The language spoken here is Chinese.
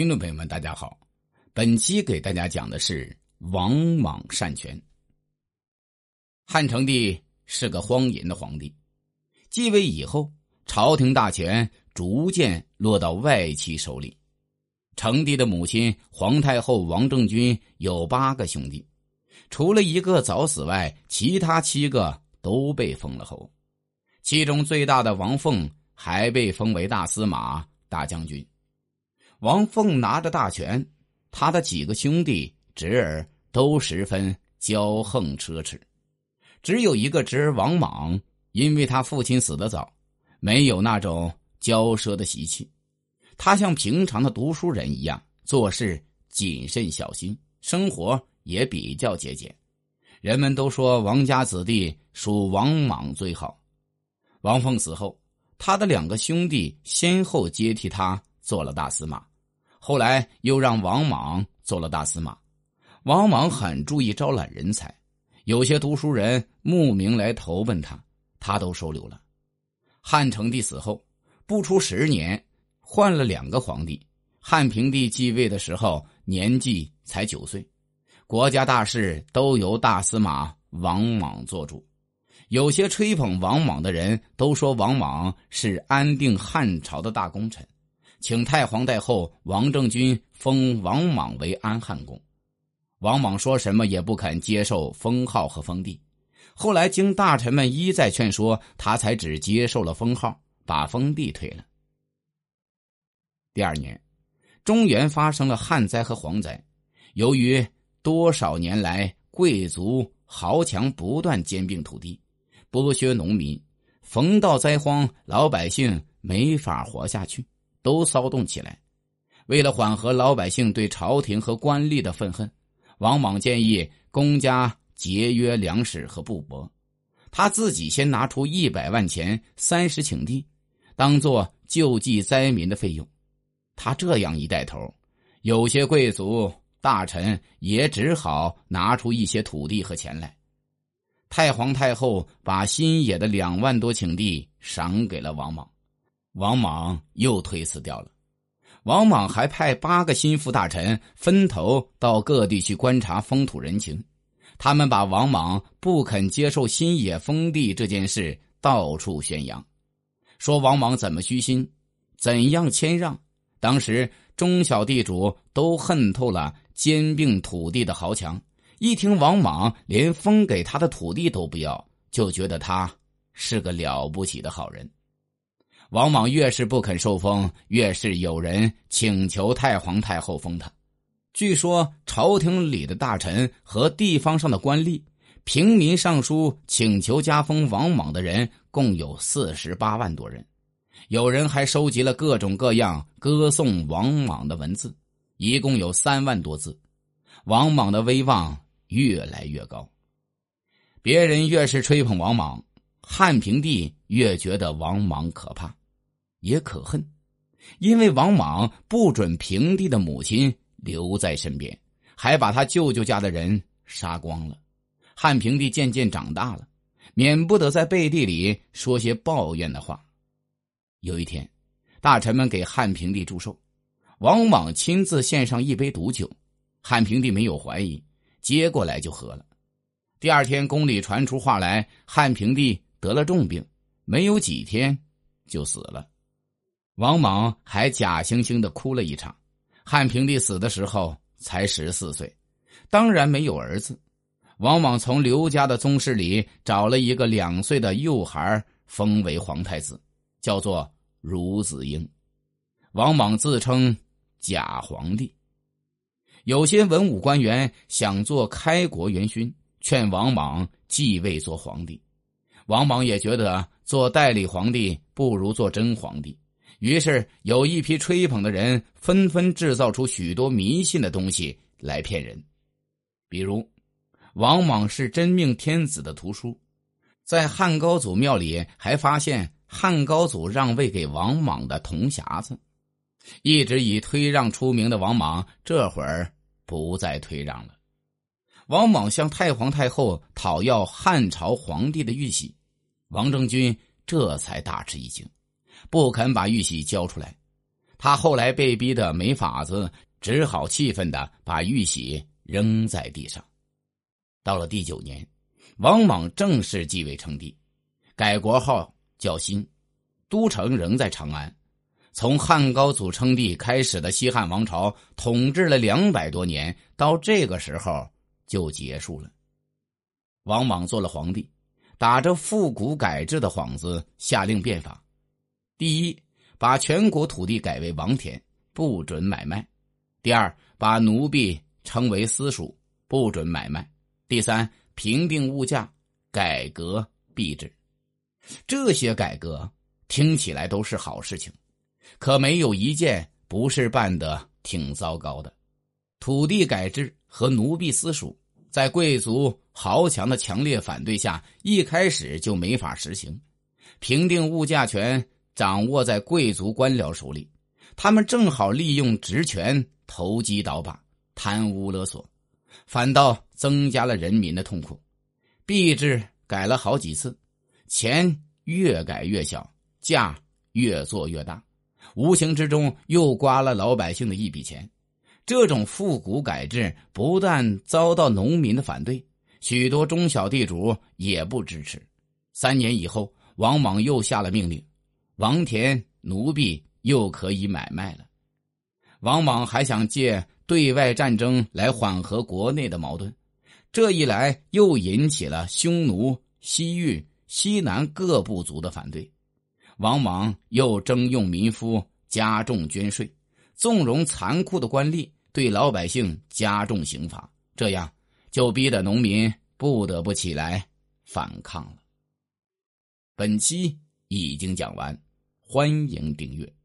听众朋友们，大家好，本期给大家讲的是王莽擅权。汉成帝是个荒淫的皇帝，继位以后，朝廷大权逐渐落到外戚手里。成帝的母亲皇太后王政君有八个兄弟，除了一个早死外，其他七个都被封了侯。其中最大的王凤还被封为大司马、大将军。王凤拿着大权，他的几个兄弟侄儿都十分骄横奢侈，只有一个侄儿王莽，因为他父亲死得早，没有那种骄奢的习气。他像平常的读书人一样做事谨慎小心，生活也比较节俭。人们都说王家子弟属王莽最好。王凤死后，他的两个兄弟先后接替他做了大司马。后来又让王莽做了大司马，王莽很注意招揽人才，有些读书人慕名来投奔他，他都收留了。汉成帝死后不出十年，换了两个皇帝。汉平帝继位的时候年纪才九岁，国家大事都由大司马王莽做主。有些吹捧王莽的人都说王莽是安定汉朝的大功臣。请太皇太后王政君封王莽为安汉公，王莽说什么也不肯接受封号和封地。后来经大臣们一再劝说，他才只接受了封号，把封地退了。第二年，中原发生了旱灾和蝗灾，由于多少年来贵族豪强不断兼并土地，剥削农民，逢到灾荒，老百姓没法活下去。都骚动起来。为了缓和老百姓对朝廷和官吏的愤恨，王莽建议公家节约粮食和布帛。他自己先拿出一百万钱、三十顷地，当做救济灾民的费用。他这样一带头，有些贵族大臣也只好拿出一些土地和钱来。太皇太后把新野的两万多顷地赏给了王莽。王莽又推辞掉了。王莽还派八个心腹大臣分头到各地去观察风土人情。他们把王莽不肯接受新野封地这件事到处宣扬，说王莽怎么虚心，怎样谦让。当时中小地主都恨透了兼并土地的豪强，一听王莽连封给他的土地都不要，就觉得他是个了不起的好人。王莽越是不肯受封，越是有人请求太皇太后封他。据说朝廷里的大臣和地方上的官吏、平民上书请求加封王莽的人共有四十八万多人。有人还收集了各种各样歌颂王莽的文字，一共有三万多字。王莽的威望越来越高，别人越是吹捧王莽，汉平帝越觉得王莽可怕。也可恨，因为王莽不准平帝的母亲留在身边，还把他舅舅家的人杀光了。汉平帝渐渐长大了，免不得在背地里说些抱怨的话。有一天，大臣们给汉平帝祝寿，王莽亲自献上一杯毒酒，汉平帝没有怀疑，接过来就喝了。第二天，宫里传出话来，汉平帝得了重病，没有几天就死了。王莽还假惺惺的哭了一场。汉平帝死的时候才十四岁，当然没有儿子。王莽从刘家的宗室里找了一个两岁的幼孩封为皇太子，叫做孺子婴。王莽自称假皇帝。有些文武官员想做开国元勋，劝王莽继位做皇帝。王莽也觉得做代理皇帝不如做真皇帝。于是有一批吹捧的人纷纷制造出许多迷信的东西来骗人，比如王莽是真命天子的图书，在汉高祖庙里还发现汉高祖让位给王莽的铜匣子。一直以推让出名的王莽，这会儿不再推让了。王莽向太皇太后讨要汉朝皇帝的玉玺，王政君这才大吃一惊。不肯把玉玺交出来，他后来被逼得没法子，只好气愤的把玉玺扔在地上。到了第九年，王莽正式继位称帝，改国号叫新，都城仍在长安。从汉高祖称帝开始的西汉王朝，统治了两百多年，到这个时候就结束了。王莽做了皇帝，打着复古改制的幌子，下令变法：第一，把全国土地改为王田，不准买卖；第二，把奴婢称为私属，不准买卖；第三，平定物价，改革币制。这些改革听起来都是好事情。可没有一件不是办的挺糟糕的。土地改制和奴婢私属，在贵族豪强的强烈反对下，一开始就没法实行。平定物价权掌握在贵族官僚手里，他们正好利用职权投机倒把、贪污勒索，反倒增加了人民的痛苦。币制改了好几次，钱越改越小，价越做越大。无形之中又刮了老百姓的一笔钱，这种复古改制不但遭到农民的反对，许多中小地主也不支持。三年以后，王莽又下了命令，王田奴婢又可以买卖了。王莽还想借对外战争来缓和国内的矛盾，这一来又引起了匈奴、西域、西南各部族的反对。王莽又征用民夫，加重捐税，纵容残酷的官吏对老百姓加重刑罚，这样就逼得农民不得不起来反抗了。本期已经讲完，欢迎订阅。